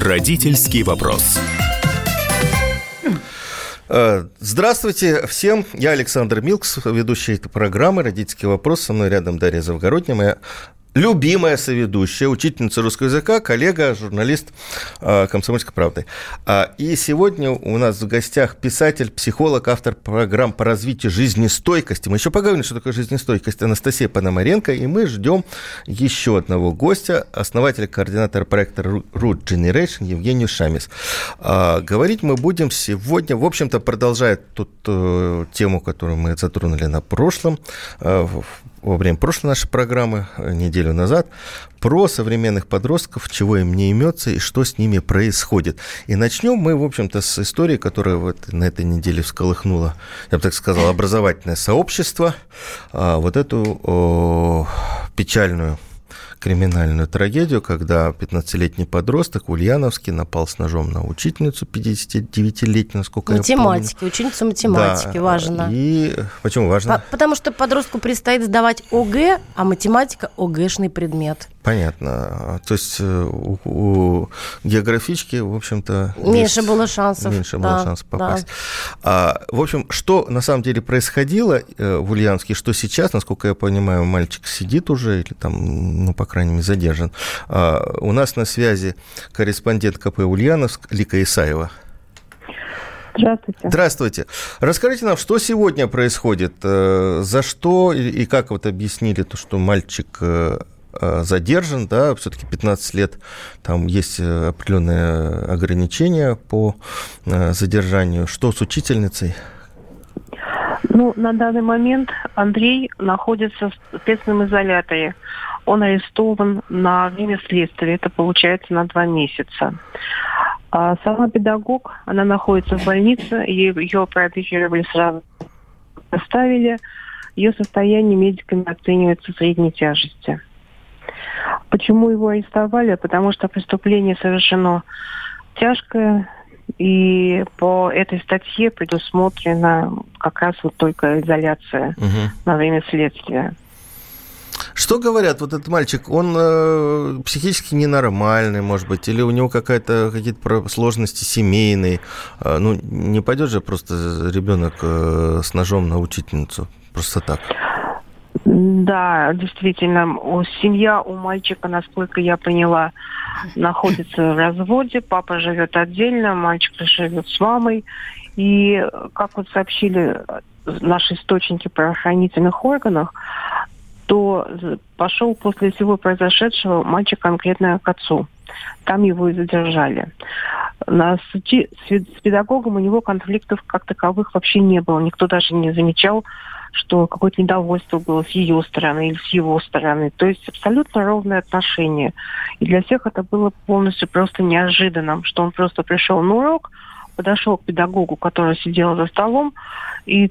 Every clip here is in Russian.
Родительский вопрос. Э, здравствуйте всем. Я Александр Милкс, ведущий этой программы «Родительский вопрос». Со мной рядом Дарья Завгородняя, моя любимая соведущая, учительница русского языка, коллега, журналист э, «Комсомольской правды». А, и сегодня у нас в гостях писатель, психолог, автор программ по развитию жизнестойкости. Мы еще поговорим, что такое жизнестойкость, Анастасия Пономаренко, и мы ждем еще одного гостя, основателя, координатора проекта Root Generation Евгению Шамис. А, говорить мы будем сегодня, в общем-то, продолжая тут э, тему, которую мы затронули на прошлом, э, во время прошлой нашей программы, э, неделю назад, про современных подростков, чего им не имется и что с ними происходит. И начнем мы, в общем-то, с истории, которая вот на этой неделе всколыхнула, я бы так сказал, образовательное сообщество, а, вот эту печальную криминальную трагедию, когда 15-летний подросток Ульяновский напал с ножом на учительницу 59-летнюю, насколько математики, я помню. ученицу математики, да. важно. И почему важно? Потому что подростку предстоит сдавать ОГЭ, а математика – ОГЭшный предмет. Понятно. То есть э, у, у географички, в общем-то... Меньше было шансов. Меньше да, было шансов попасть. Да. А, в общем, что на самом деле происходило э, в Ульяновске, что сейчас, насколько я понимаю, мальчик сидит уже, или там, ну, по крайней мере, задержан. А, у нас на связи корреспондент КП Ульяновск Лика Исаева. Здравствуйте. Здравствуйте. Расскажите нам, что сегодня происходит, э, за что и как вот объяснили то, что мальчик задержан, да, все-таки 15 лет, там есть э, определенные ограничения по э, задержанию. Что с учительницей? Ну, на данный момент Андрей находится в следственном изоляторе. Он арестован на время следствия, это получается на два месяца. А сама педагог, она находится в больнице, ее проадресировали сразу, оставили. Ее состояние медиками оценивается средней тяжести. Почему его арестовали? Потому что преступление совершено тяжкое, и по этой статье предусмотрена как раз вот только изоляция угу. на время следствия. Что говорят, вот этот мальчик, он э, психически ненормальный, может быть, или у него какая-то какие-то сложности семейные? Э, ну, не пойдет же просто ребенок э, с ножом на учительницу, просто так. Да, действительно, семья у мальчика, насколько я поняла, находится в разводе. Папа живет отдельно, мальчик живет с мамой. И, как вот сообщили наши источники правоохранительных органах, то пошел после всего произошедшего мальчик конкретно к отцу. Там его и задержали. На сути, с педагогом у него конфликтов как таковых вообще не было. Никто даже не замечал что какое-то недовольство было с ее стороны или с его стороны. То есть абсолютно ровное отношение. И для всех это было полностью просто неожиданным, что он просто пришел на урок, подошел к педагогу, который сидел за столом, и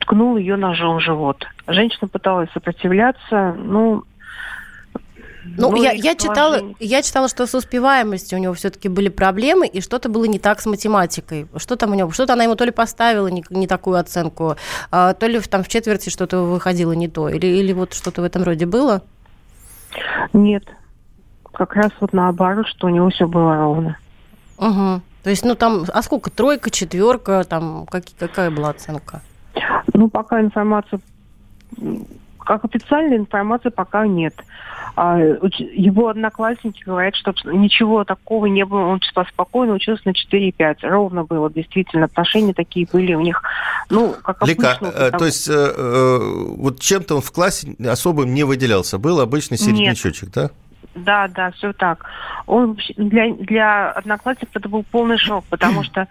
ткнул ее ножом в живот. Женщина пыталась сопротивляться, ну, ну, ну я, я, читала, я читала, что с успеваемостью у него все-таки были проблемы, и что-то было не так с математикой. Что там у него? Что-то она ему то ли поставила не, не такую оценку, а, то ли там в четверти что-то выходило не то, или, или вот что-то в этом роде было? Нет. Как раз вот наоборот, что у него все было ровно. Угу. То есть, ну там, а сколько? Тройка, четверка, там, как, какая была оценка? Ну, пока информация, как официальной информации пока нет. А, его одноклассники говорят, что ничего такого не было, он спокойно учился на 4,5. Ровно было, действительно, отношения такие были у них, ну, как Лика, обычно. Потому... Э, то есть, э, э, вот чем-то он в классе особым не выделялся, был обычный середнячочек, да? Да, да, все так. Он для, для одноклассников это был полный шок, потому что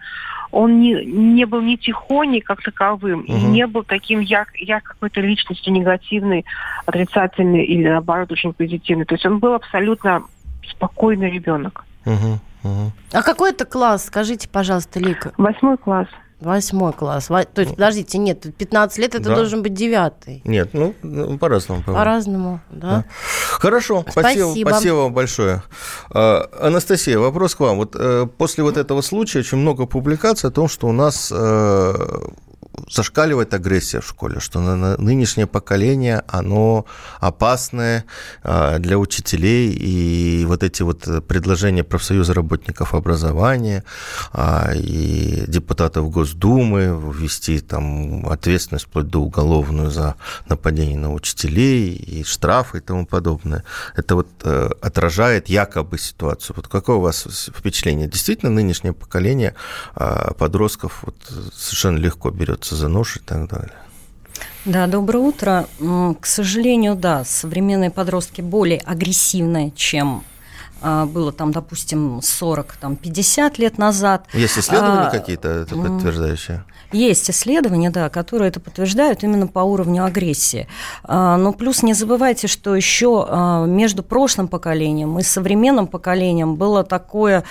он не, не был ни тихоней как таковым, угу. и не был таким ярк, ярко какой-то личностью негативной, отрицательной или наоборот очень позитивной. То есть он был абсолютно спокойный ребенок. Угу, угу. А какой это класс? Скажите, пожалуйста, Лика. Восьмой класс. Восьмой класс. То есть, подождите, нет, 15 лет это да. должен быть девятый. Нет, ну, ну по-разному. По-разному, да. да. Хорошо, спасибо. спасибо. Спасибо вам большое. А, Анастасия, вопрос к вам. Вот э, после вот этого случая очень много публикаций о том, что у нас э, зашкаливает агрессия в школе, что нынешнее поколение, оно опасное а, для учителей, и вот эти вот предложения профсоюза работников образования а, и депутатов Госдумы ввести там ответственность вплоть до уголовную за нападение на учителей и штрафы и тому подобное, это вот э, отражает якобы ситуацию. Вот какое у вас впечатление? Действительно, нынешнее поколение а, подростков вот совершенно легко берется за нож и так далее? Да, доброе утро. К сожалению, да, современные подростки более агрессивные, чем а, было там, допустим, 40, там, 50 лет назад. Есть исследования а, какие-то это подтверждающие? Есть исследования, да, которые это подтверждают именно по уровню агрессии. А, но плюс не забывайте, что еще а, между прошлым поколением и современным поколением было такое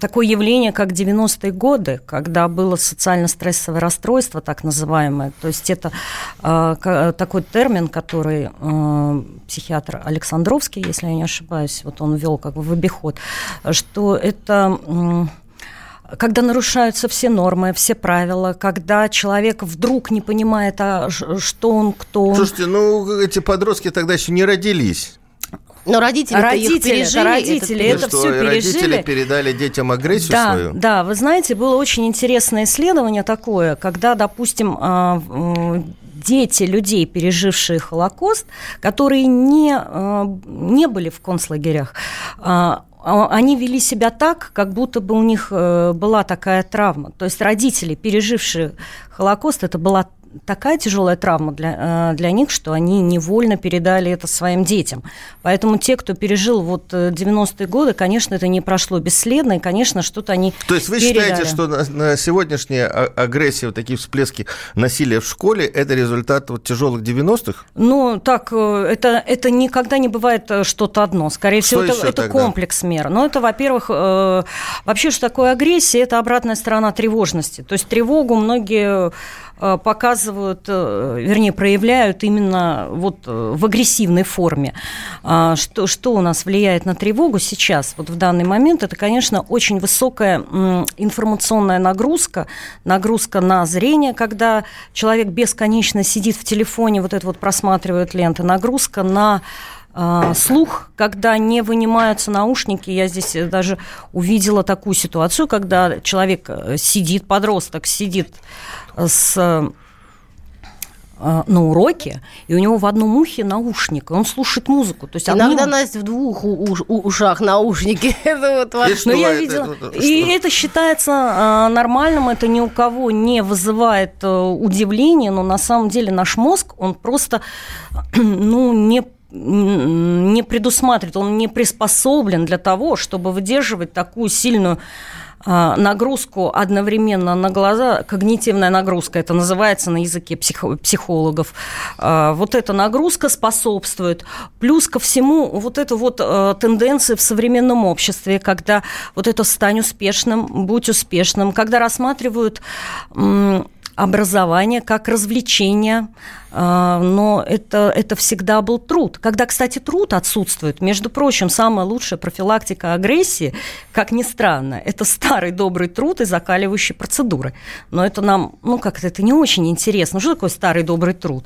такое явление, как 90-е годы, когда было социально-стрессовое расстройство, так называемое. То есть это э, такой термин, который э, психиатр Александровский, если я не ошибаюсь, вот он ввел как бы в обиход, что это... Э, когда нарушаются все нормы, все правила, когда человек вдруг не понимает, а что он, кто он. Слушайте, ну эти подростки тогда еще не родились. Но родители, родители их пережили. Да, родители это, это все пережили. Родители передали детям агрессию да, свою. Да, вы знаете, было очень интересное исследование такое, когда, допустим, а, дети людей, пережившие Холокост, которые не, а, не были в концлагерях, а, они вели себя так, как будто бы у них э, была такая травма. То есть родители, пережившие Холокост, это была такая тяжелая травма для, э, для них, что они невольно передали это своим детям. Поэтому те, кто пережил вот 90-е э, годы, конечно, это не прошло бесследно, и, конечно, что-то они То есть вы передали. считаете, что на, на сегодняшняя агрессия, вот такие всплески насилия в школе, это результат вот тяжелых 90-х? Ну, так, э, это, это никогда не бывает что-то одно. Скорее что всего, это, это комплекс мер. Но это, во-первых, э, вообще, что такое агрессия, это обратная сторона тревожности. То есть тревогу многие показывают, э, вернее, проявляют именно вот э, в агрессивной форме. А, что, что у нас влияет на тревогу сейчас, вот в данный момент, это, конечно, очень высокая информационная нагрузка, нагрузка на зрение, когда человек бесконечно сидит в телефоне, вот это вот просматривает ленты, нагрузка на слух, когда не вынимаются наушники. Я здесь даже увидела такую ситуацию, когда человек сидит, подросток сидит с э, на уроке, и у него в одном ухе наушник, и он слушает музыку. То есть Иногда, одну... Настя, в двух уш, ушах наушники. это вот и, что, я это, видела... это, это, и это считается а, нормальным, это ни у кого не вызывает а, удивления, но на самом деле наш мозг, он просто ну, не не предусматривает, он не приспособлен для того, чтобы выдерживать такую сильную нагрузку одновременно на глаза, когнитивная нагрузка, это называется на языке психологов. А, вот эта нагрузка способствует. Плюс ко всему вот это вот а, тенденции в современном обществе, когда вот это «стань успешным», «будь успешным», когда рассматривают образование как развлечение, а, но это, это всегда был труд. Когда, кстати, труд отсутствует, между прочим, самая лучшая профилактика агрессии, как ни странно, это старый добрый труд и закаливающие процедуры. Но это нам, ну, как-то это не очень интересно. Что такое старый добрый труд?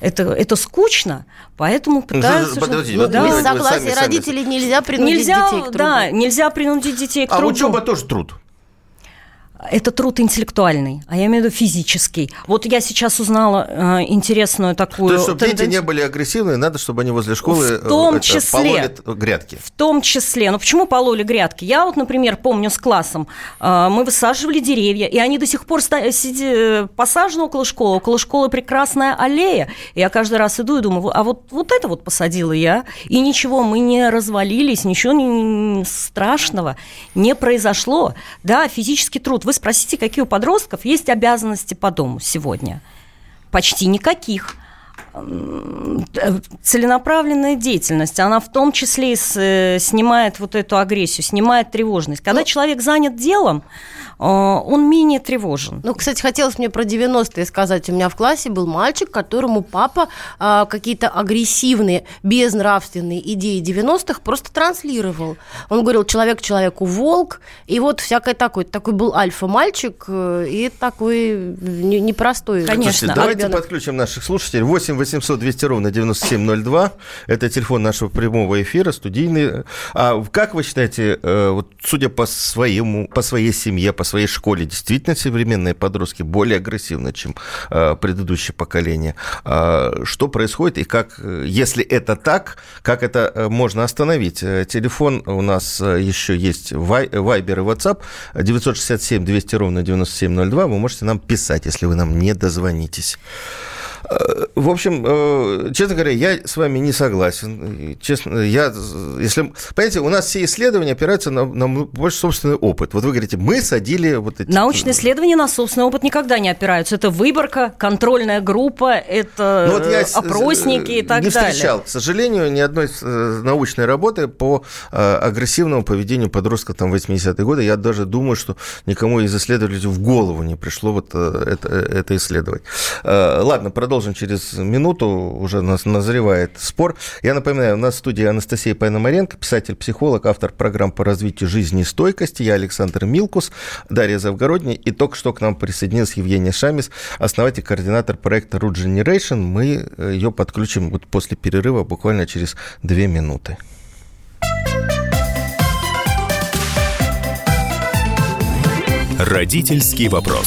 Это, это скучно, поэтому ну, пытаются... Подождите, вот да. Без согласия родителей нельзя принудить нельзя, детей к труду. Да, нельзя принудить детей к а труду. А учеба тоже труд это труд интеллектуальный, а я имею в виду физический. Вот я сейчас узнала э, интересную такую... То есть, чтобы тенденцию. дети не были агрессивны, надо, чтобы они возле школы в том это, числе, грядки. В том числе. Ну, почему пололи грядки? Я вот, например, помню с классом, э, мы высаживали деревья, и они до сих пор ста- сиди, посажены около школы. Около школы прекрасная аллея. И я каждый раз иду и думаю, а вот, вот это вот посадила я, и ничего, мы не развалились, ничего не, страшного не произошло. Да, физический труд вы спросите, какие у подростков есть обязанности по дому сегодня? Почти никаких. Целенаправленная деятельность, она в том числе э, снимает вот эту агрессию, снимает тревожность. Когда ну, человек занят делом, а, он менее тревожен. Ну, кстати, хотелось мне про 90-е сказать. У меня в классе был мальчик, которому папа а, какие-то агрессивные, безнравственные идеи 90-х просто транслировал. Он говорил, человек человеку волк, и вот всякое такое. Такой был альфа-мальчик, э, и такой непростой. Конечно. Слушайте, давайте ребенок. подключим наших слушателей. 8 800 200 ровно 9702. Это телефон нашего прямого эфира, студийный. А как вы считаете, э, вот, судя по своему, по своей семье, по своей школе действительно современные подростки более агрессивны, чем э, предыдущее поколение. Э, что происходит и как, если это так, как это э, можно остановить? Телефон у нас еще есть Вайбер и WhatsApp 967 200 ровно 9702. Вы можете нам писать, если вы нам не дозвонитесь. В общем, э, честно говоря, я с вами не согласен. Честно, я, если, понимаете, у нас все исследования опираются на, на больше собственный опыт. Вот вы говорите, мы садили вот эти... Научные исследования на собственный опыт никогда не опираются. Это выборка, контрольная группа, это ну, вот я опросники и так не далее. Не встречал, к сожалению, ни одной э, научной работы по э, агрессивному поведению подростка там 80-е годы. Я даже думаю, что никому из исследователей в голову не пришло вот это, это исследовать. Ладно, продолжим продолжим через минуту, уже нас назревает спор. Я напоминаю, у нас в студии Анастасия Пономаренко, писатель-психолог, автор программ по развитию жизни и стойкости. Я Александр Милкус, Дарья Завгородняя. И только что к нам присоединился Евгения Шамис, основатель, координатор проекта Root Generation. Мы э, ее подключим вот после перерыва буквально через две минуты. Родительский вопрос.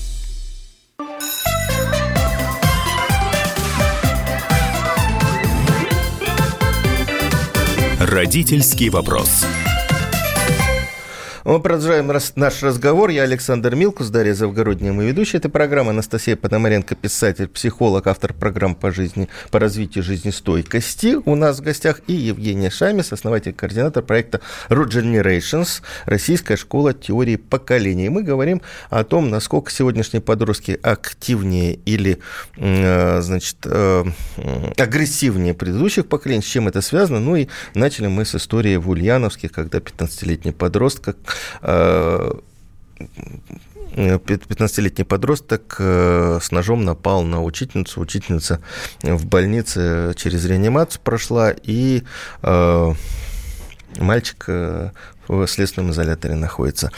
Родительский вопрос. Мы продолжаем наш разговор. Я Александр Милкус, Дарья Завгородняя, мы ведущие этой программы. Анастасия Пономаренко, писатель, психолог, автор программ по жизни, по развитию жизнестойкости. У нас в гостях и Евгения Шамис, основатель, координатор проекта Root Generations, Российская школа теории поколений. Мы говорим о том, насколько сегодняшние подростки активнее или, э, значит, э, агрессивнее предыдущих поколений, с чем это связано. Ну и начали мы с истории в Ульяновске, когда 15-летний подросток 15-летний подросток э, с ножом напал на учительницу. Учительница в больнице через реанимацию прошла, и э, мальчик э, в следственном изоляторе находится.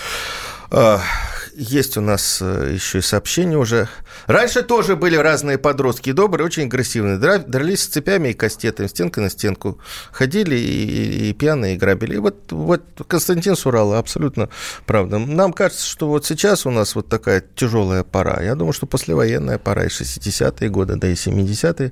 Есть у нас еще и сообщения уже Раньше тоже были разные подростки, добрые, очень агрессивные. Дрались с цепями и кастетами, стенка на стенку. Ходили и, и, пьяные, и грабили. И вот, вот Константин Сурала абсолютно правда. Нам кажется, что вот сейчас у нас вот такая тяжелая пора. Я думаю, что послевоенная пора, и 60-е годы, да и 70-е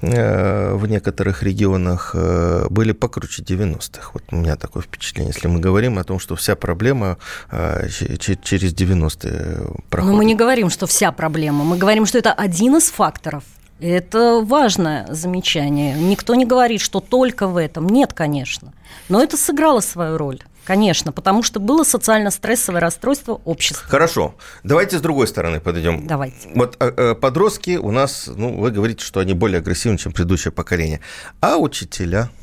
э, в некоторых регионах э, были покруче 90-х. Вот у меня такое впечатление. Если мы говорим о том, что вся проблема э, через 90-е проходит. Но мы не говорим, что вся проблема. Мы говорим, что это один из факторов. Это важное замечание. Никто не говорит, что только в этом. Нет, конечно. Но это сыграло свою роль. Конечно, потому что было социально-стрессовое расстройство общества. Хорошо. Давайте с другой стороны подойдем. Давайте. Вот а, а, подростки у нас, ну, вы говорите, что они более агрессивны, чем предыдущее поколение. А учителя –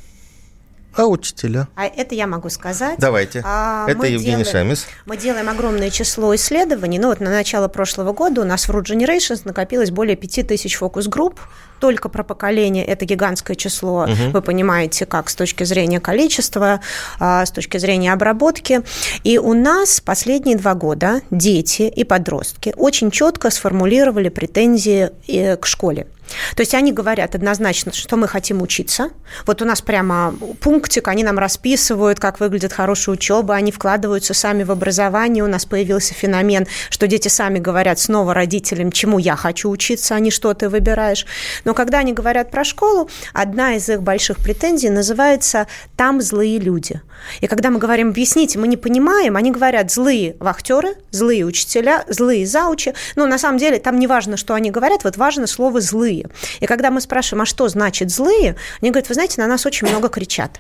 а учителя? А это я могу сказать. Давайте. А, это Евгений делаем, Шамис. Мы делаем огромное число исследований. Ну вот на начало прошлого года у нас в Root Generations накопилось более 5000 фокус-групп. Только про поколение это гигантское число. Угу. Вы понимаете, как с точки зрения количества, а, с точки зрения обработки. И у нас последние два года дети и подростки очень четко сформулировали претензии э, к школе. То есть они говорят однозначно, что мы хотим учиться. Вот у нас прямо пунктик, они нам расписывают, как выглядит хорошая учеба, они вкладываются сами в образование. У нас появился феномен, что дети сами говорят снова родителям, чему я хочу учиться, а не что ты выбираешь. Но когда они говорят про школу, одна из их больших претензий называется «там злые люди». И когда мы говорим «объясните, мы не понимаем», они говорят «злые вахтеры», «злые учителя», «злые заучи». Но на самом деле там не важно, что они говорят, вот важно слово «злые». И когда мы спрашиваем, а что значит «злые», они говорят, вы знаете, на нас очень много кричат.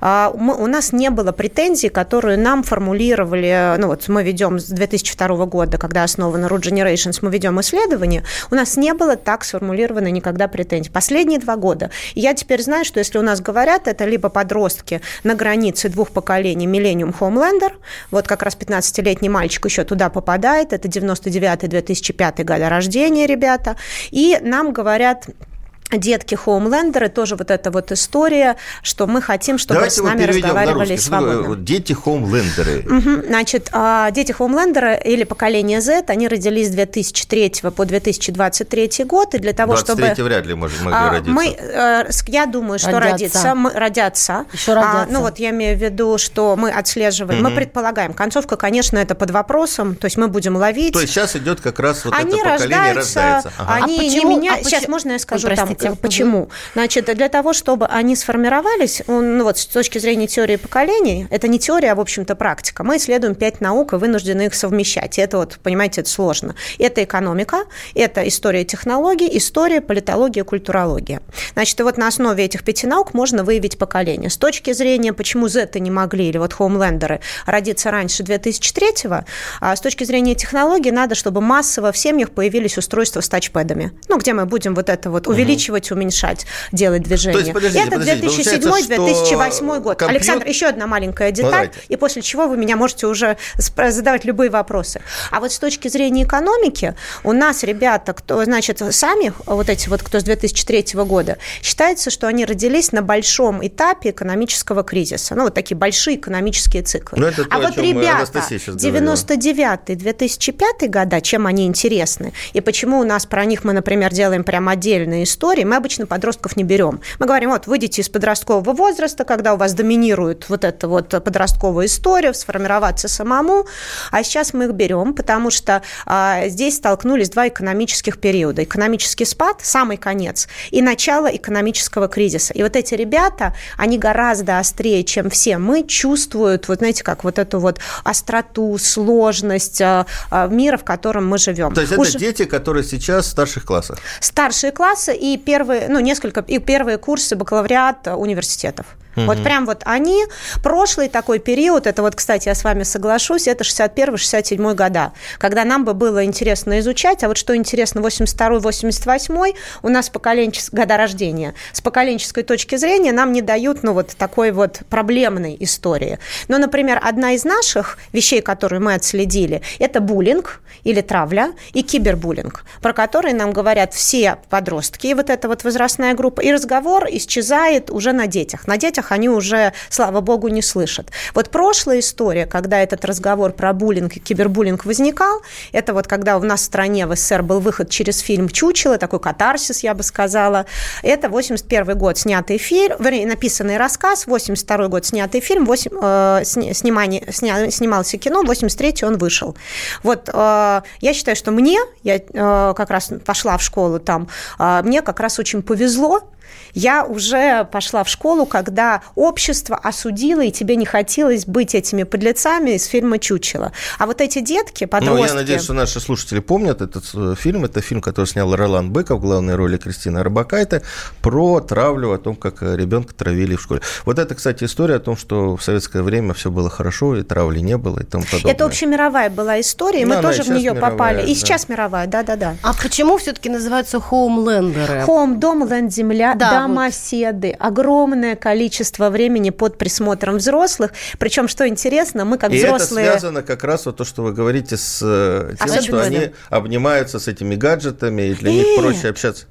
А, мы, у нас не было претензий, которые нам формулировали, ну вот мы ведем с 2002 года, когда основана Root Generations, мы ведем исследование, у нас не было так сформулировано никогда претензий. Последние два года. И я теперь знаю, что если у нас говорят, это либо подростки на границе двух поколений Millennium Homelander, вот как раз 15-летний мальчик еще туда попадает, это 99-2005 года рождения, ребята, и нам говорят детки хоумлендеры, тоже вот эта вот история, что мы хотим, чтобы Давайте с нами разговаривали свободно. Дети хоумлендеры. Угу. Значит, а, дети хоумлендеры или поколение Z, они родились с 2003 по 2023 год, и для того, 23 чтобы... вряд ли могли а, родиться. Мы, э, я думаю, что родятся. родиться, мы, родятся. Еще родятся. А, ну вот я имею в виду, что мы отслеживаем, угу. мы предполагаем, концовка, конечно, это под вопросом, то есть мы будем ловить. То есть сейчас идет как раз вот они это поколение рождаются, рождается. Ага. Они а почему? не меняют. А сейчас можно я скажу там Хотя, почему? Значит, для того, чтобы они сформировались, ну вот с точки зрения теории поколений, это не теория, а, в общем-то, практика. Мы исследуем пять наук и вынуждены их совмещать. И это вот, понимаете, это сложно. Это экономика, это история технологий, история, политология, культурология. Значит, и вот на основе этих пяти наук можно выявить поколение. С точки зрения, почему Z не могли, или вот хоумлендеры, родиться раньше 2003-го, а с точки зрения технологий надо, чтобы массово в семьях появились устройства с тачпэдами. Ну, где мы будем вот это вот увеличивать, уменьшать уменьшать, делать движение. есть, подождите, Это 2007-2008 год. Компьютер... Александр, еще одна маленькая деталь, ну, и после чего вы меня можете уже задавать любые вопросы. А вот с точки зрения экономики, у нас ребята, кто, значит, сами, вот эти вот, кто с 2003 года, считается, что они родились на большом этапе экономического кризиса. Ну, вот такие большие экономические циклы. Ну, это а то, вот ребята 99-2005 года, чем они интересны, и почему у нас про них мы, например, делаем прям отдельные истории, мы обычно обычно подростков не берем. Мы говорим, вот, выйдите из подросткового возраста, когда у вас доминирует вот эта вот подростковая история, сформироваться самому, а сейчас мы их берем, потому что а, здесь столкнулись два экономических периода. Экономический спад, самый конец, и начало экономического кризиса. И вот эти ребята, они гораздо острее, чем все мы, чувствуют, вот знаете, как вот эту вот остроту, сложность а, а, мира, в котором мы живем. То есть Уж... это дети, которые сейчас в старших классах? Старшие классы и первые, ну, несколько, и первые курсы бакалавриата университетов. Угу. Вот прям вот они, прошлый такой период, это вот, кстати, я с вами соглашусь, это 61-67 года, когда нам бы было интересно изучать, а вот что интересно, 82-88 у нас поколенческие года рождения. С поколенческой точки зрения нам не дают, ну, вот такой вот проблемной истории. Но, например, одна из наших вещей, которые мы отследили, это буллинг или травля и кибербуллинг, про которые нам говорят все подростки, и вот эта вот возрастная группа, и разговор исчезает уже на детях. На детях их они уже, слава богу, не слышат. Вот прошлая история, когда этот разговор про буллинг и кибербуллинг возникал, это вот когда у нас в стране в СССР был выход через фильм «Чучело», такой катарсис, я бы сказала. Это 81 год снятый фильм, вернее, написанный рассказ, 82 год снятый фильм, 8, э, снимание, сня, снимался кино, 83 он вышел. Вот э, я считаю, что мне, я э, как раз пошла в школу там, э, мне как раз очень повезло, я уже пошла в школу, когда общество осудило, и тебе не хотелось быть этими подлецами из фильма «Чучело». А вот эти детки, подростки... Ну, я надеюсь, что наши слушатели помнят этот э, фильм. Это фильм, который снял Ролан Быков в главной роли Кристина Рыбакайте, про травлю, о том, как ребенка травили в школе. Вот это, кстати, история о том, что в советское время все было хорошо, и травли не было, и тому подобное. Это общемировая была история, и мы ну, тоже в нее мировая, попали. И да. сейчас мировая, да-да-да. А почему все-таки называются хоумлендеры? Хоум, дом, ленд, земля, да, домоседы, огромное количество времени под присмотром взрослых. Причем, что интересно, мы как и взрослые... это связано как раз вот то, что вы говорите с э, тем, Особенно. что они обнимаются с этими гаджетами, и для них проще общаться.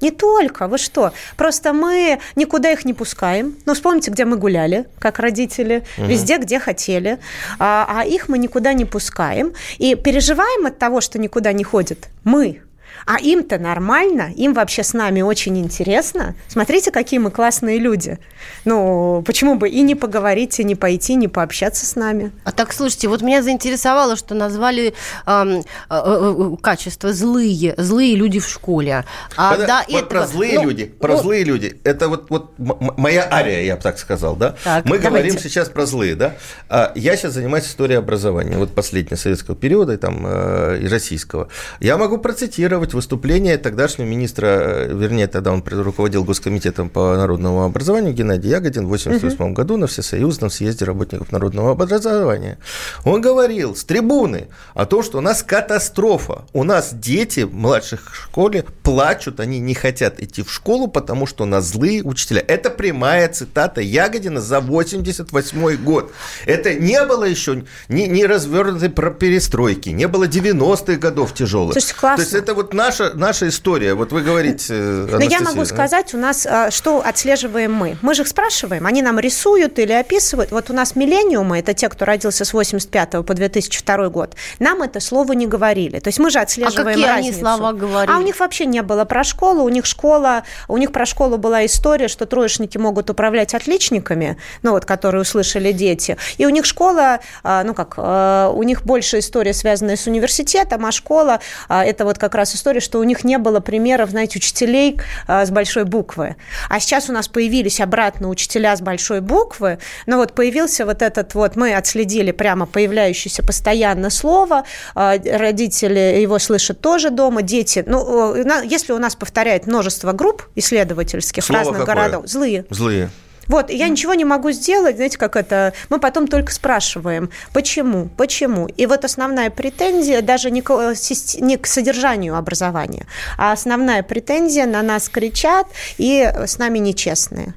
Не только, вы что? Просто мы никуда их не пускаем. Ну, вспомните, где мы гуляли, как родители, угу. везде, где хотели. А, а их мы никуда не пускаем. И переживаем от того, что никуда не ходят мы, А им-то нормально, им вообще с нами очень интересно. Смотрите, какие мы классные люди. Ну, почему бы и не поговорить, и не пойти, не пообщаться с нами. А так, слушайте, вот меня заинтересовало, что назвали э, э, качество злые, злые люди в школе. А Когда, до вот этого, про злые ну, люди, про ну, злые люди, это вот, вот моя ария, я бы так сказал, да? Так, мы давайте. говорим сейчас про злые, да? А я сейчас занимаюсь историей образования, вот последнего советского периода и, там, э, и российского. Я могу процитировать выступление тогдашнего министра, э, вернее, тогда он руководил Госкомитетом по народному образованию Геннадий Ягодин в 1988 угу. году на Всесоюзном съезде работников народного образования. Он говорил с трибуны о том, что у нас катастрофа. У нас дети в младших школе плачут, они не хотят идти в школу, потому что у нас злые учителя. Это прямая цитата Ягодина за 88 год. Это не было еще ни, ни развернутой перестройки, не было 90-х годов тяжелых. Слушайте, классно. То есть это вот наша, наша история. Вот вы говорите, Но я могу сказать, у нас, а, что отслеживаем мы. Мы же их спрашиваем, они нам рисуют или описывают. Вот у нас миллениумы, это те, кто родился с 85 по 2002 год, нам это слово не говорили. То есть мы же отслеживаем а какие разницу. они слова говорили? А у них вообще не было про школу, у них школа, у них про школу была история, что троечники могут управлять отличниками, ну вот, которые услышали дети. И у них школа, а, ну как, а, у них больше история, связанная с университетом, а школа это вот как раз история, что у них не было примеров, знаете, учителей с большой буквы. А сейчас у нас появились обратно учителя с большой буквы, но вот появился вот этот вот, мы отследили прямо появляющееся постоянно слово, родители его слышат тоже дома, дети, ну, если у нас повторяет множество групп исследовательских Слово разных какое? городов, злые. Злые. Вот, я ничего не могу сделать, знаете, как это, мы потом только спрашиваем, почему, почему. И вот основная претензия даже не к, не к содержанию образования, а основная претензия на нас кричат и с нами нечестные.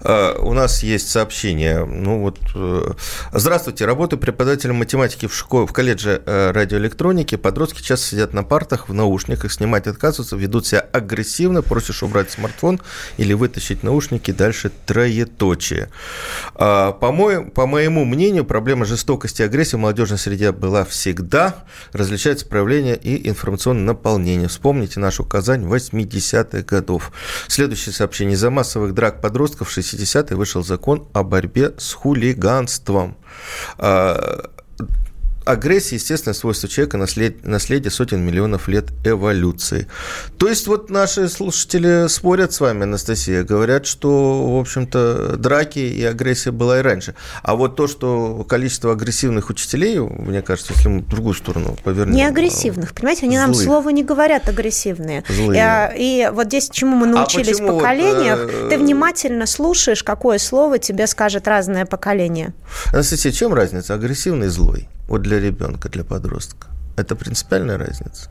А, у нас есть сообщение. Ну вот, э, здравствуйте, работаю преподавателем математики в школе, в колледже э, радиоэлектроники. Подростки часто сидят на партах в наушниках, снимать отказываются, ведут себя агрессивно, просишь убрать смартфон или вытащить наушники, дальше троеточие. По, по моему мнению, проблема жестокости и агрессии в молодежной среде была всегда. Различаются проявления и информационное наполнение. Вспомните нашу Казань 80-х годов. Следующее сообщение. Из-за массовых драк подростков подростков в 60-е вышел закон о борьбе с хулиганством. А, агрессия, естественное свойство человека, наслед, наследие сотен миллионов лет эволюции. То есть вот наши слушатели спорят с вами, Анастасия, говорят, что, в общем-то, драки и агрессия была и раньше. А вот то, что количество агрессивных учителей, мне кажется, если мы в другую сторону повернем... Не агрессивных, понимаете, они злых. нам слова не говорят агрессивные. Злые. И, и вот здесь, чему мы а научились а в поколениях, вот, э... ты внимательно слушаешь, какое слово тебе скажет разное поколение. Анастасия, чем разница, агрессивный и злой? вот для ребенка, для подростка? Это принципиальная разница?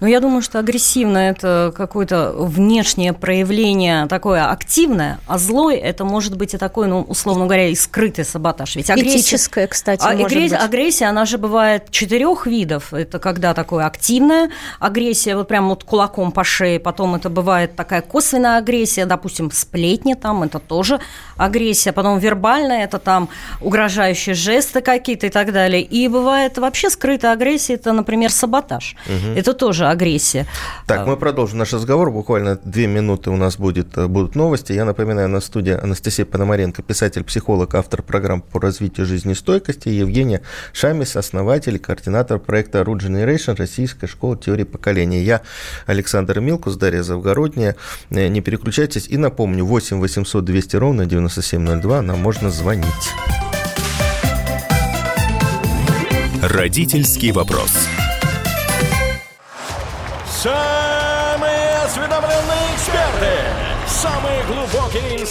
Ну, я думаю, что агрессивно – это какое-то внешнее проявление такое активное, а злой – это может быть и такой, ну, условно говоря, и скрытый саботаж. Ведь агрессия, Этическое, кстати, а, может агрессия, быть. агрессия, она же бывает четырех видов. Это когда такое активная агрессия, вот прям вот кулаком по шее, потом это бывает такая косвенная агрессия, допустим, сплетни там, это тоже агрессия, потом вербальная, это там угрожающие жесты какие-то и так далее. И бывает вообще скрытая агрессия, это, например, саботаж. Угу. Это тоже агрессия. Так, мы продолжим наш разговор. Буквально две минуты у нас будет, э, будут новости. Я напоминаю, на студии Анастасия Пономаренко, писатель-психолог, автор программ по развитию жизнестойкости, Евгения Шамис, основатель, координатор проекта Root Generation, Российская школа теории поколения. Я Александр Милкус, Дарья Завгородняя. Э, не переключайтесь. И напомню, 8 800 200 ровно 9702 нам можно звонить. Родительский вопрос.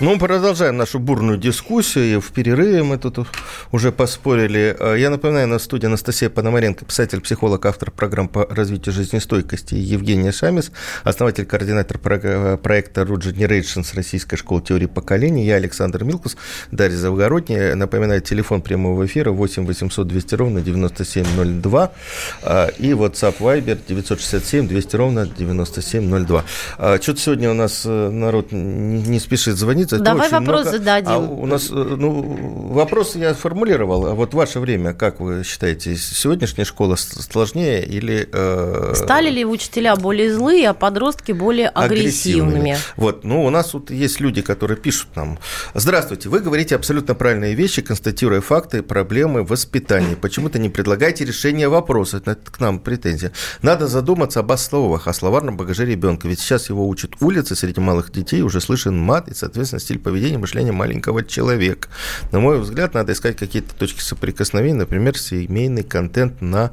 Ну, мы продолжаем нашу бурную дискуссию. И в перерыве мы тут уже поспорили. Э, я напоминаю, на студии Анастасия Пономаренко, писатель, психолог, автор программ по развитию жизнестойкости, Евгения Шамис, основатель, координатор проекта Root Generations Российской школы теории поколений. Я Александр Милкус, Дарья Завгородняя. Напоминаю, телефон прямого эфира 8 800 200 ровно 9702 э, и WhatsApp Viber 967 200 ровно 9702. Э, Что-то сегодня у нас народ не спешит звонить это Давай вопрос много. зададим. А у нас, э, ну, вопрос я формулировал. А вот ваше время, как вы считаете, сегодняшняя школа сложнее или... Э... Стали ли учителя более злые, а подростки более агрессивными? агрессивными? Вот, ну, у нас тут есть люди, которые пишут нам. Здравствуйте, вы говорите абсолютно правильные вещи, констатируя факты, проблемы воспитания. Почему-то не предлагаете решение вопроса. Это к нам претензия. Надо задуматься об словах, о словарном багаже ребенка. Ведь сейчас его учат улицы, среди малых детей уже слышен мат, и, соответственно, стиль поведения, мышления маленького человека. На мой взгляд, надо искать какие-то точки соприкосновения, например, семейный контент на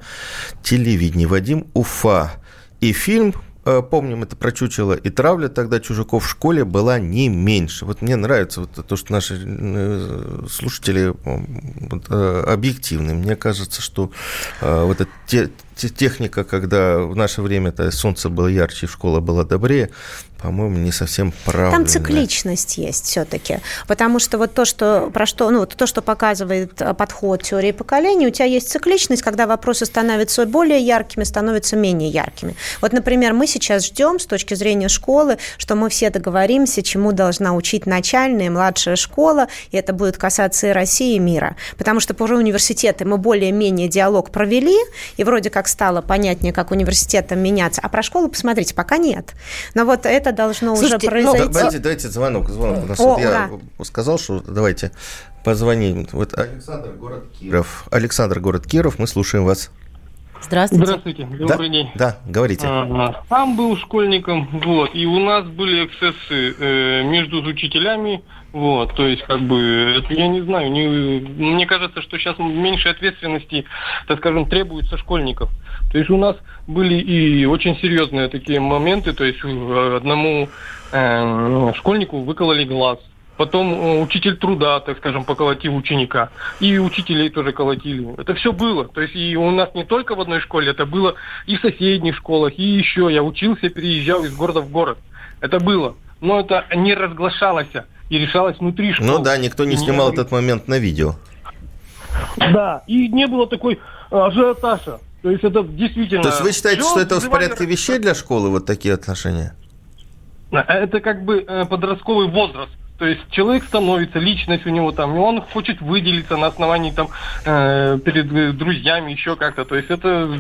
телевидении. Вадим Уфа. И фильм Э, помним это про чучело, и травля тогда чужаков в школе была не меньше. Вот мне нравится вот то, что наши э, слушатели э, объективны. Мне кажется, что вот эта техника, когда в наше время -то солнце было ярче, школа была добрее, по-моему, не совсем правильно. Там цикличность есть все-таки, потому что вот то, что про что, ну то, что показывает подход теории поколений, у тебя есть цикличность, когда вопросы становятся более яркими, становятся менее яркими. Вот, например, мы сейчас ждем с точки зрения школы, что мы все договоримся, чему должна учить начальная и младшая школа, и это будет касаться и России, и мира. Потому что про университеты мы более-менее диалог провели, и вроде как стало понятнее, как университетам меняться, а про школу, посмотрите, пока нет. Но вот это должно Слушайте, уже ну, произойти. Ну, давайте, давайте звонок. звонок. У нас О, вот я сказал, что давайте позвоним. Вот Александр, город Киров. Александр, город Киров, мы слушаем вас. Здравствуйте. Здравствуйте, добрый да? день. Да, говорите. А, сам был школьником, вот, и у нас были эксцессы э, между учителями, вот, то есть, как бы, я не знаю, не, мне кажется, что сейчас меньше ответственности, так скажем, требуется школьников. То есть у нас были и очень серьезные такие моменты, то есть одному э, школьнику выкололи глаз, потом э, учитель труда, так скажем, поколотил ученика, и учителей тоже колотили. Это все было. То есть и у нас не только в одной школе, это было и в соседних школах, и еще. Я учился, переезжал из города в город. Это было. Но это не разглашалось и решалось внутри школы. Ну да, никто не и снимал не... этот момент на видео. Да, и не было такой ажиотажа. То есть это действительно... То есть вы считаете, что это в порядке вещей для школы, вот такие отношения? Это как бы э, подростковый возраст. То есть человек становится, личность у него там, и он хочет выделиться на основании там э, перед э, друзьями, еще как-то. То есть это...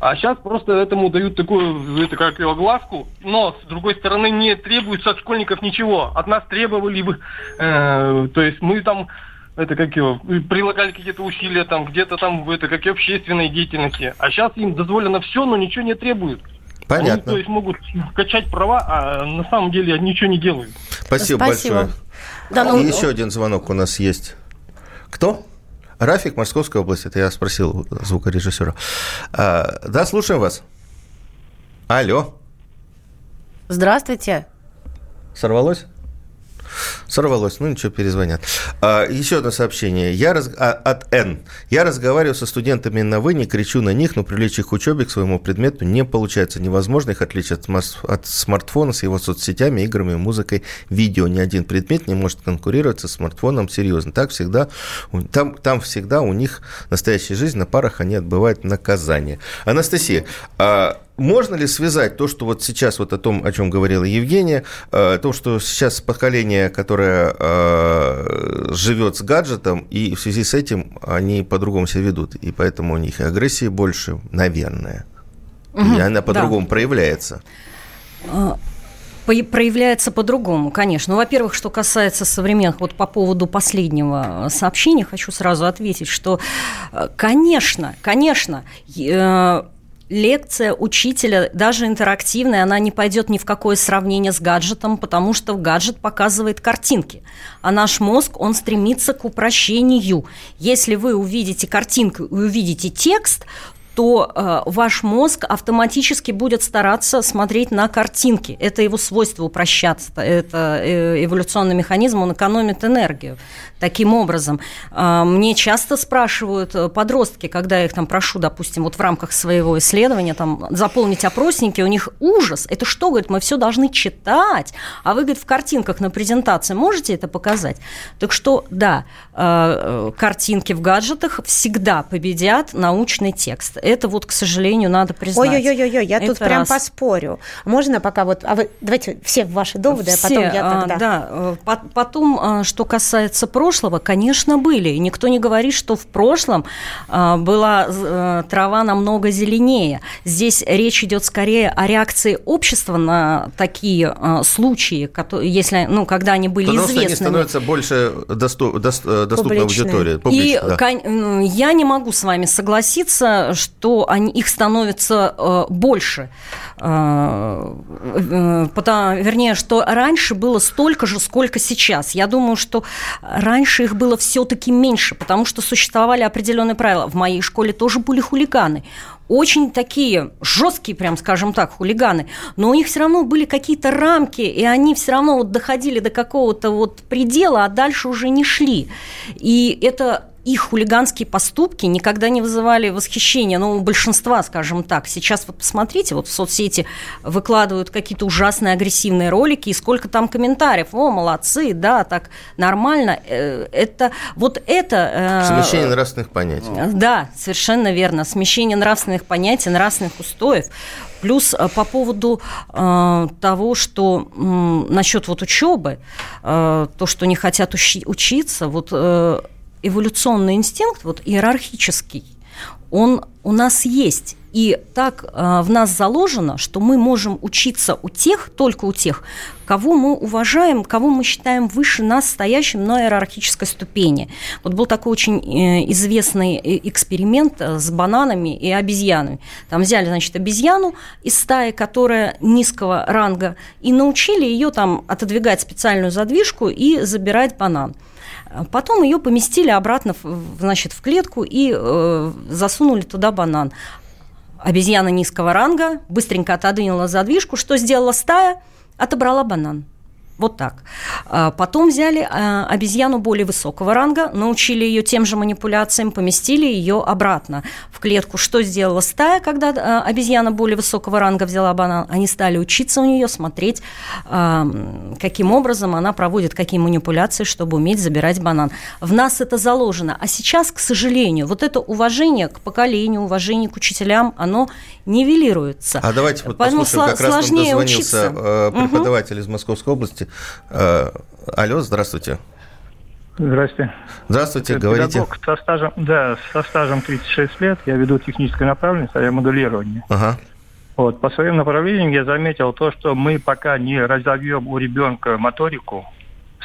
А сейчас просто этому дают такую, это как его глазку, но с другой стороны не требуется от школьников ничего. От нас требовали бы, э, то есть мы там это как его, прилагали какие-то усилия там, где-то там, это как и общественной деятельности. А сейчас им дозволено все, но ничего не требуют. Понятно. Они, то есть могут качать права, а на самом деле ничего не делают. Спасибо, Спасибо. большое. Да, ну... И еще один звонок у нас есть. Кто? Рафик, Московская область. Это я спросил звукорежиссера. А, да, слушаем вас. Алло. Здравствуйте. Сорвалось? Сорвалось, ну ничего, перезвонят. А, еще одно сообщение. Я раз... а, от Н. Я разговариваю со студентами на «вы», не кричу на них, но привлечь их учебе к своему предмету не получается. Невозможно их отличить от, от смартфона с его соцсетями, играми, музыкой, видео. Ни один предмет не может конкурировать со смартфоном серьезно. Так всегда, там, там всегда у них настоящая жизнь, на парах они отбывают наказание. Анастасия, а можно ли связать то, что вот сейчас вот о том, о чем говорила Евгения, э, то, что сейчас поколение, которое э, живет с гаджетом, и в связи с этим они по-другому себя ведут, и поэтому у них агрессии больше, наверное, угу, и она по-другому да. проявляется. А, проявляется по-другому, конечно. Ну, во-первых, что касается современных, вот по поводу последнего сообщения, хочу сразу ответить, что, э, конечно, конечно, лекция учителя, даже интерактивная, она не пойдет ни в какое сравнение с гаджетом, потому что гаджет показывает картинки. А наш мозг, он стремится к упрощению. Если вы увидите картинку и увидите текст, что э, ваш мозг автоматически будет стараться смотреть на картинки. Это его свойство упрощаться. Это э, эволюционный механизм, он экономит энергию. Таким образом, э, мне часто спрашивают э, подростки, когда я их там прошу, допустим, вот в рамках своего исследования там заполнить опросники, у них ужас. Это что, говорит, мы все должны читать, а вы, говорит, в картинках на презентации можете это показать? Так что, да, э, картинки в гаджетах всегда победят научный текст. Это вот, к сожалению, надо признать. Ой-ой-ой, я это тут прям раз. поспорю. Можно пока вот, а вы, давайте все ваши доводы, все, а потом я тогда. Да, потом, что касается прошлого, конечно, были. И никто не говорит, что в прошлом была э, трава намного зеленее. Здесь речь идет скорее о реакции общества на такие случаи, которые, если, ну, когда они были Потому известны. они становятся больше доступ, доступной аудитории. И да. я не могу с вами согласиться, что они, их становится э, больше. Э, э, потому, вернее, что раньше было столько же, сколько сейчас. Я думаю, что раньше их было все-таки меньше, потому что существовали определенные правила. В моей школе тоже были хулиганы очень такие жесткие, прям скажем так, хулиганы, но у них все равно были какие-то рамки, и они все равно вот доходили до какого-то вот предела, а дальше уже не шли. И это их хулиганские поступки никогда не вызывали восхищения, ну, у большинства, скажем так. Сейчас вот посмотрите, вот в соцсети выкладывают какие-то ужасные агрессивные ролики, и сколько там комментариев. О, молодцы, да, так нормально. Э, это, вот это... Э, Смещение нравственных понятий. Да, совершенно верно. Смещение нравственных понятий, нравственных устоев. Плюс э, по поводу э, того, что э, насчет вот учебы, э, то, что не хотят учи- учиться, вот э, эволюционный инстинкт, вот иерархический, он у нас есть. И так э, в нас заложено, что мы можем учиться у тех, только у тех, кого мы уважаем, кого мы считаем выше нас стоящим на иерархической ступени. Вот был такой очень э, известный э, эксперимент э, с бананами и обезьянами. Там взяли, значит, обезьяну из стаи, которая низкого ранга, и научили ее там отодвигать специальную задвижку и забирать банан. Потом ее поместили обратно значит, в клетку и э, засунули туда банан. Обезьяна низкого ранга быстренько отодвинула задвижку. Что сделала стая? Отобрала банан. Вот так. А потом взяли а, обезьяну более высокого ранга, научили ее тем же манипуляциям, поместили ее обратно в клетку. Что сделала стая, когда а, обезьяна более высокого ранга взяла банан? Они стали учиться у нее, смотреть, каким образом она проводит какие манипуляции, чтобы уметь забирать банан. В нас это заложено. А сейчас, к сожалению, вот это уважение к поколению, уважение к учителям, оно нивелируется. А давайте вот Поэтому послушаем, как раз нам дозвонился учиться. Э, преподаватель угу. из Московской области Э, алло, здравствуйте. Здрасте. Здравствуйте, Это говорите. Педагог со стажем, да, со стажем 36 лет. Я веду техническое направление, моделирование. Ага. Вот, по своим направлениям я заметил то, что мы пока не разовьем у ребенка моторику,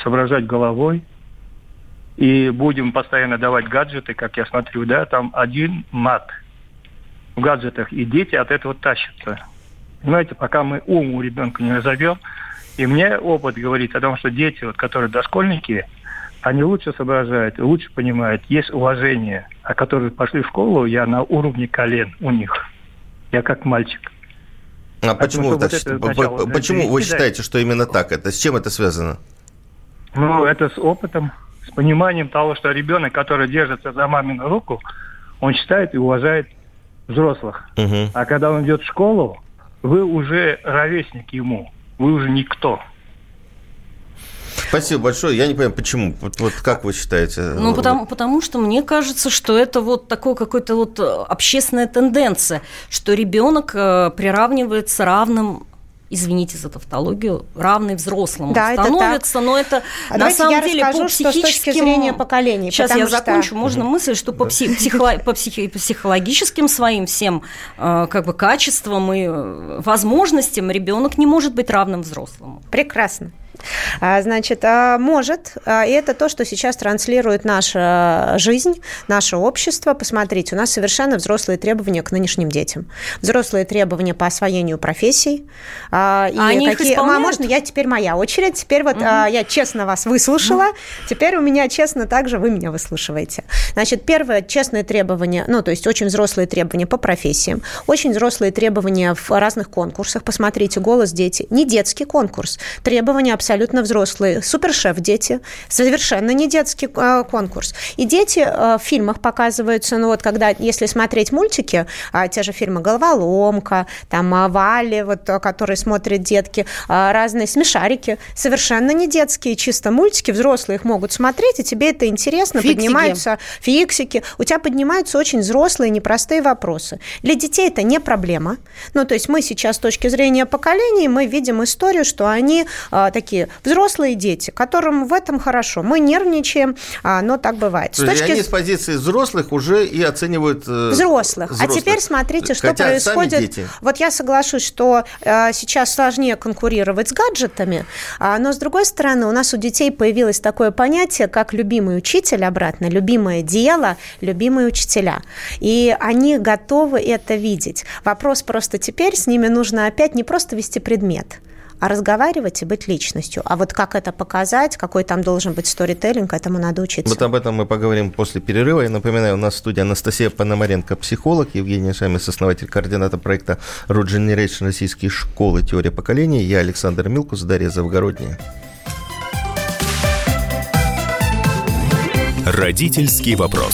соображать головой, и будем постоянно давать гаджеты, как я смотрю, да, там один мат в гаджетах, и дети от этого тащатся. Понимаете, пока мы ум у ребенка не разовьем, и мне опыт говорит о том, что дети, вот, которые дошкольники, они лучше соображают, лучше понимают, есть уважение, а которые пошли в школу, я на уровне колен у них. Я как мальчик. А почему, вы, так, вот начало, почему вы считаете, что именно так? Это с чем это связано? Ну, это с опытом, с пониманием того, что ребенок, который держится за мамину руку, он считает и уважает взрослых. Угу. А когда он идет в школу, вы уже ровесник ему вы уже никто. Спасибо большое. Я не понимаю, почему. Вот, вот как вы считаете? Ну, потому, потому что мне кажется, что это вот такой какой-то вот э, общественная тенденция, что ребенок э, приравнивается равным извините за тавтологию, равный взрослому да, становится, это но это а на самом деле расскажу, по психическим... с точки зрения поколений. Сейчас я что... закончу. Можно мысль, что по, псих... психо... по псих... психологическим своим всем э, как бы качествам и э, возможностям ребенок не может быть равным взрослому. Прекрасно. А, значит, а, может, а, и это то, что сейчас транслирует наша жизнь, наше общество. Посмотрите, у нас совершенно взрослые требования к нынешним детям. Взрослые требования по освоению профессий. А и они какие... их исполняют? Можно, я теперь моя очередь. Теперь вот угу. я честно вас выслушала. Угу. Теперь у меня честно также вы меня выслушиваете. Значит, первое, честное требование, ну, то есть очень взрослые требования по профессиям, очень взрослые требования в разных конкурсах. Посмотрите, «Голос дети». Не детский конкурс. Требования абсолютно взрослые. Супершеф дети. Совершенно не детский э, конкурс. И дети э, в фильмах показываются, ну вот когда, если смотреть мультики, э, те же фильмы «Головоломка», там «Вали», вот, которые смотрят детки, разные смешарики, совершенно не детские, чисто мультики, взрослые их могут смотреть, и тебе это интересно, фиксики. поднимаются фиксики, у тебя поднимаются очень взрослые, непростые вопросы. Для детей это не проблема. Ну, то есть мы сейчас с точки зрения поколений, мы видим историю, что они э, такие взрослые дети, которым в этом хорошо. Мы нервничаем, а, но так бывает. С точки... Они с позиции взрослых уже и оценивают э, взрослых. взрослых. А теперь смотрите, что Хотя происходит. Вот я соглашусь, что э, сейчас сложнее конкурировать с гаджетами, а, но с другой стороны у нас у детей появилось такое понятие, как любимый учитель обратно, любимое дело, любимые учителя. И они готовы это видеть. Вопрос просто теперь с ними нужно опять не просто вести предмет, а разговаривать и быть личностью. А вот как это показать, какой там должен быть сторителлинг, этому надо учиться. Вот об этом мы поговорим после перерыва. Я напоминаю, у нас в студии Анастасия Пономаренко, психолог, Евгения Шамис, основатель, координатор проекта Root Generation российские школы «Теория поколений». Я Александр Милкус, Дарья Завгородняя. Родительский вопрос.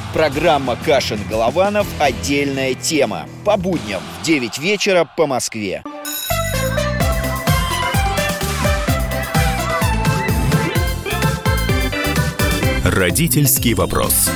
Программа «Кашин-Голованов. Отдельная тема». По будням в 9 вечера по Москве. Родительский вопрос.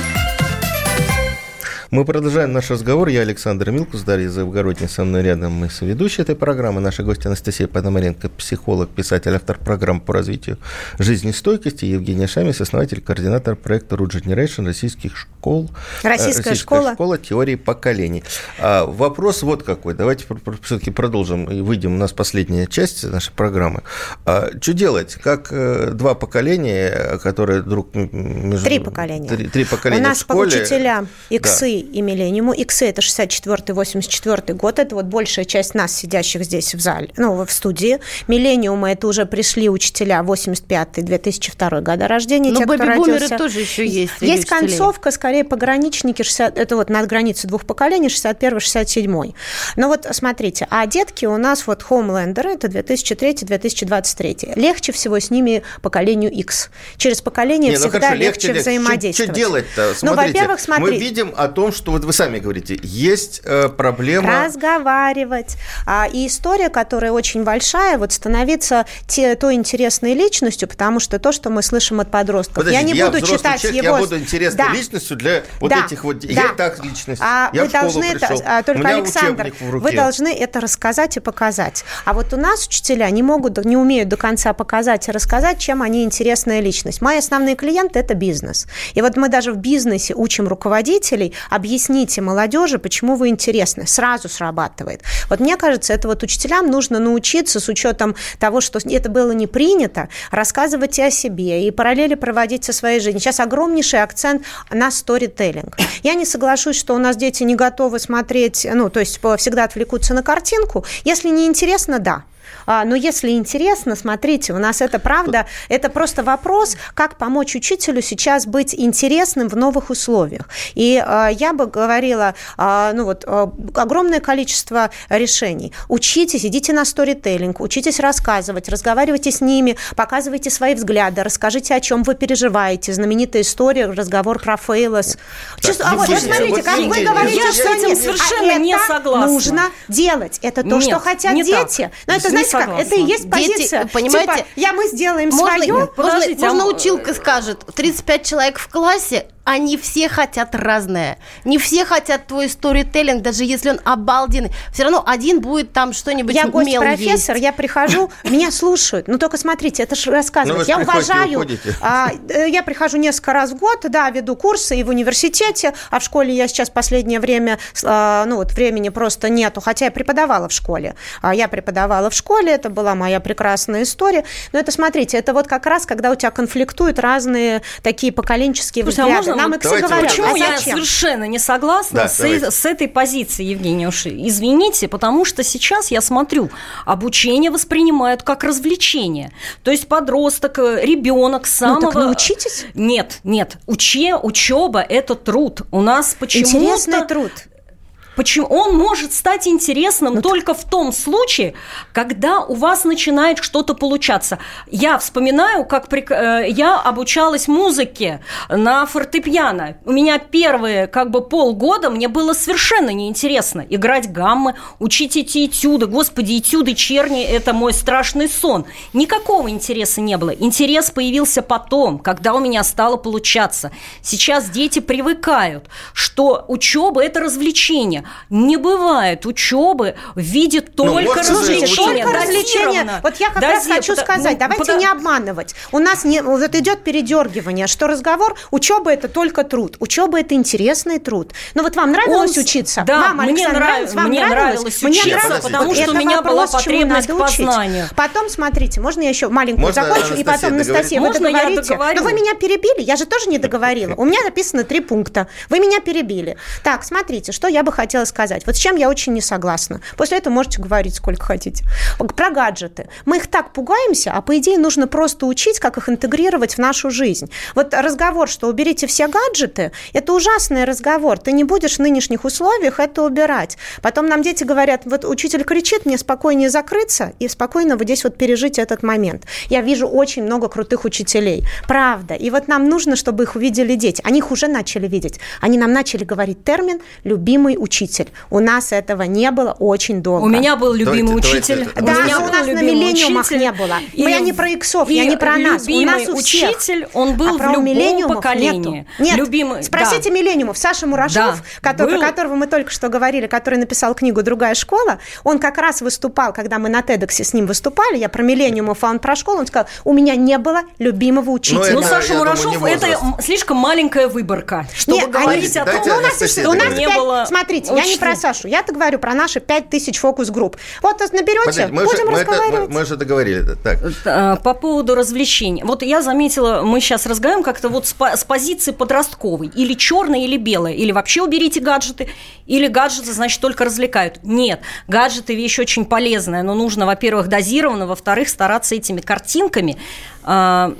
Мы продолжаем наш разговор. Я Александр Милкус, Дарья Завгородний, со мной рядом мы соведущие этой программы. Наша гостья Анастасия Пономаренко, психолог, писатель, автор программ по развитию жизнестойкости. Евгения Шамис, основатель, координатор проекта Root Generation российских школ. Российская, российская школа. школа теории поколений. А, вопрос вот какой. Давайте все-таки продолжим и выйдем. У нас последняя часть нашей программы. А, что делать? Как э, два поколения, которые друг между... Три поколения. Три, три поколения У нас по учителя, иксы и Миллениуму. Иксы – это 64-84 год, это вот большая часть нас, сидящих здесь в зале, ну, в студии. Миллениумы – это уже пришли учителя 85-2002 года рождения, кто родился. тоже еще есть. Есть концовка, скорее пограничники, 60, это вот над границей двух поколений, 61-67. Но вот смотрите, а детки у нас вот Homelander, это 2003-2023. Легче всего с ними поколению X. Через поколение Не, ну всегда хорошо, легче, легче взаимодействовать. Что делать-то? Ну, во-первых, смотри. Мы видим о том, что вот вы сами говорите, есть э, проблема... Разговаривать. А, и история, которая очень большая, вот становиться те, той интересной личностью, потому что то, что мы слышим от подростков, Подождите, я не я буду читать человек, его... Я буду интересной да. личностью для вот да. этих вот... Да. Я так личность. А я вы должны это... А, только, Александр, вы должны это рассказать и показать. А вот у нас учителя не могут, не умеют до конца показать и рассказать, чем они интересная личность. Мои основные клиенты – это бизнес. И вот мы даже в бизнесе учим руководителей объясните молодежи, почему вы интересны. Сразу срабатывает. Вот мне кажется, это вот учителям нужно научиться с учетом того, что это было не принято, рассказывать и о себе, и параллели проводить со своей жизнью. Сейчас огромнейший акцент на сторителлинг. Я не соглашусь, что у нас дети не готовы смотреть, ну, то есть всегда отвлекутся на картинку. Если не интересно, да. А, но если интересно, смотрите, у нас это правда, это просто вопрос, как помочь учителю сейчас быть интересным в новых условиях. И а, я бы говорила, а, ну вот, огромное количество решений. Учитесь, идите на сторителлинг, учитесь рассказывать, разговаривайте с ними, показывайте свои взгляды, расскажите, о чем вы переживаете. Знаменитая история, разговор про Фейлос. а вот, смотрите, как вы говорите, я с этим совершенно не согласна. нужно делать. Это то, что хотят дети. Но это знаете как, это и есть позиция. Дети, понимаете, типа, я мы сделаем можно, свое. Можно, а... можно училка скажет, 35 человек в классе, они все хотят разное. Не все хотят твой сторителлинг, даже если он обалденный. Все равно один будет там что-нибудь Я гость профессор, есть. я прихожу, меня слушают. Ну только смотрите, это же рассказывать. Ну, я уважаю. А, э, я прихожу несколько раз в год, да, веду курсы и в университете, а в школе я сейчас последнее время, а, ну вот времени просто нету, хотя я преподавала в школе. А я преподавала в школе, это была моя прекрасная история. Но это, смотрите, это вот как раз, когда у тебя конфликтуют разные такие поколенческие Слушай, а взгляды. Нам Иксы говорят, Почему а я совершенно не согласна да, с, с этой позиции, Евгения Уши? Извините, потому что сейчас я смотрю, обучение воспринимают как развлечение. То есть подросток, э, ребенок самого... Ну, так научитесь? Нет, нет. Уче, учеба – это труд. У нас почему-то... Интересный труд. Почему? Он может стать интересным ну, только в том случае, когда у вас начинает что-то получаться. Я вспоминаю, как при... Э, я обучалась музыке на фортепиано. У меня первые как бы полгода мне было совершенно неинтересно играть гаммы, учить эти этюды. Господи, этюды черни – это мой страшный сон. Никакого интереса не было. Интерес появился потом, когда у меня стало получаться. Сейчас дети привыкают, что учеба – это развлечение. Не бывает учебы в виде ну, только ну, развлечения. Только развлечения. Вот я как Дози... раз хочу сказать, давайте потому... не обманывать. У нас не, вот идет передергивание, что разговор, учеба это только труд. Учеба это интересный труд. Но вот вам нравилось Он... учиться? Да, вам, мне, нрав... Вам мне нравилось, мне учиться, нравилось, потому что у меня вопрос, была потребность к познанию. Потом, смотрите, можно я еще маленькую можно, закончу, и потом, Анастасия, вы договорите? Но вы меня перебили, я же тоже не договорила. У меня написано три пункта. Вы меня перебили. Так, смотрите, что я бы хотела хотела сказать. Вот с чем я очень не согласна. После этого можете говорить сколько хотите. Про гаджеты. Мы их так пугаемся, а по идее нужно просто учить, как их интегрировать в нашу жизнь. Вот разговор, что уберите все гаджеты, это ужасный разговор. Ты не будешь в нынешних условиях это убирать. Потом нам дети говорят, вот учитель кричит, мне спокойнее закрыться и спокойно вот здесь вот пережить этот момент. Я вижу очень много крутых учителей. Правда. И вот нам нужно, чтобы их увидели дети. Они их уже начали видеть. Они нам начали говорить термин «любимый учитель» учитель. У нас этого не было очень долго. У меня был любимый давайте, учитель. Давайте, давайте. Да, у у нас на миллениумах не было. И, я не про иксов, я не про нас. У нас у всех. учитель, он был а в любом поколении. Нету. Нет, любимый, спросите да. миллениумов. Саша Мурашов, да, который, про которого мы только что говорили, который написал книгу «Другая школа», он как раз выступал, когда мы на TEDx с ним выступали, я про миллениумов, а он про школу, он сказал, у меня не было любимого учителя. Ну, Саша Мурашов, думаю, это слишком маленькая выборка, чтобы Нет, говорить они, о том, что у нас, у нас не было... Смотрите, я не про Сашу, я-то говорю про наши 5000 фокус-групп. Вот наберете, мы будем же, разговаривать. Мы, мы же договорили. Так. Э, по поводу развлечений. Вот я заметила, мы сейчас разговариваем как-то вот с, с позиции подростковой. Или черное, или белое. Или вообще уберите гаджеты, или гаджеты, значит, только развлекают. Нет, гаджеты вещь очень полезная, но нужно, во-первых, дозированно, во-вторых, стараться этими картинками э,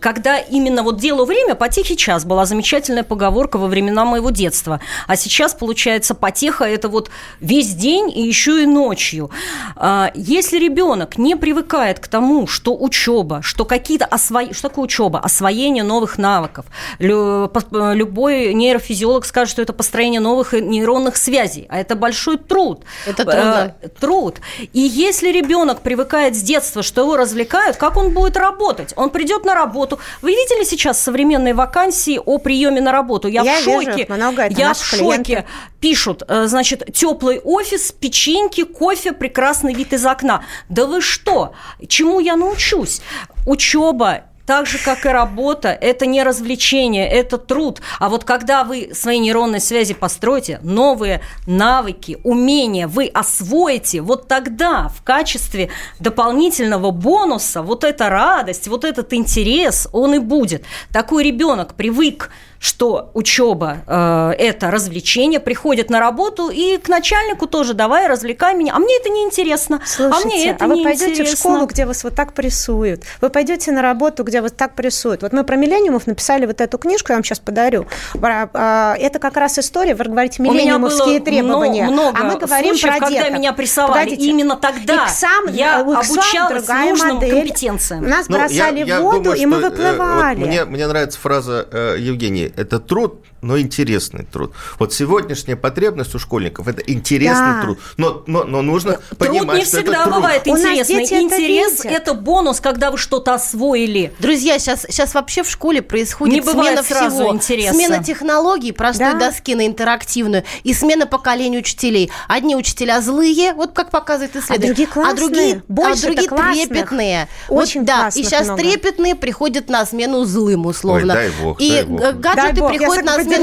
когда именно вот делу время, потехи час была замечательная поговорка во времена моего детства. А сейчас, получается, потеха – это вот весь день и еще и ночью. А, если ребенок не привыкает к тому, что учеба, что какие-то осво... что такое учеба? Освоение новых навыков. Любой нейрофизиолог скажет, что это построение новых нейронных связей, а это большой труд. Это трудно. Э, труд. И если ребенок привыкает с детства, что его развлекают, как он будет работать? Он придет на работу. Вы видели сейчас современные вакансии о приеме на работу? Я, я в шоке. Вижу, много, я в шоке. Клиенты. Пишут, э, значит, теплый офис, печеньки, кофе, прекрасный вид из окна. Да вы что? Чему я научусь? Учеба так же, как и работа, это не развлечение, это труд. А вот когда вы свои нейронные связи построите, новые навыки, умения вы освоите, вот тогда в качестве дополнительного бонуса вот эта радость, вот этот интерес, он и будет. Такой ребенок привык что учеба э, это развлечение, приходит на работу и к начальнику тоже давай развлекай меня, а мне это не интересно, Слушайте, а мне это а вы пойдете интересно. в школу, где вас вот так прессуют, вы пойдете на работу, где вас так прессуют. Вот мы про миллениумов написали вот эту книжку, я вам сейчас подарю. А, это как раз история, вы говорите миллениумовские требования, много а мы говорим случаев, про когда меня прессовали, Погодите. именно тогда Иксам, я обучалась нужным модель. компетенциям. Нас ну, бросали я, я в воду, думаю, и мы э, выплывали. Э, вот мне, мне нравится фраза э, Евгении это труд, но интересный труд. Вот сегодняшняя потребность у школьников – это интересный да. труд. Но, но, но нужно труд понимать, не что всегда это бывает труд. интересный. Интерес – это бонус, когда вы что-то освоили. Друзья, сейчас, сейчас вообще в школе происходит не смена сразу всего. Интереса. Смена технологий, простой да. доски на интерактивную, и смена поколений учителей. Одни учителя злые, вот как показывает исследование. А другие классные. А другие, Больше а другие трепетные. Очень вот, да, и сейчас много. трепетные приходят на смену злым, условно. Ой, дай бог, и дай бог. гаджеты дай приходят на смену.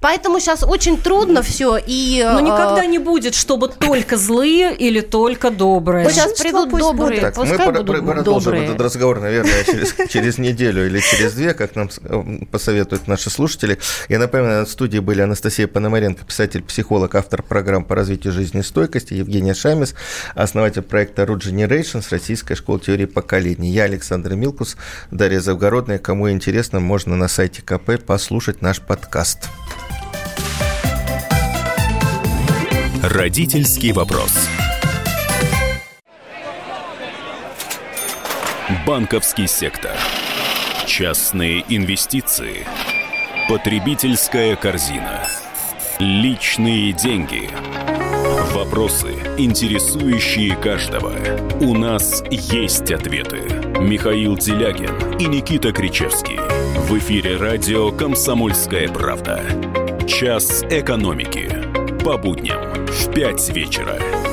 Поэтому сейчас очень трудно все. И, Но никогда не будет, чтобы только злые или только добрые. Сейчас придут добрые. Так, мы продолжим этот разговор, наверное, через, через неделю или через две, как нам посоветуют наши слушатели. Я напоминаю, на студии были Анастасия Пономаренко, писатель-психолог, автор программ по развитию жизнестойкости, Евгения Шамис, основатель проекта Root Generations, Российская школа теории поколений. Я Александр Милкус, Дарья Завгородная. Кому интересно, можно на сайте КП послушать наш подкаст. Родительский вопрос. Банковский сектор. Частные инвестиции. Потребительская корзина. Личные деньги. Вопросы, интересующие каждого. У нас есть ответы. Михаил Делягин и Никита Кричевский. В эфире радио «Комсомольская правда». Час экономики. По будням в 5 вечера.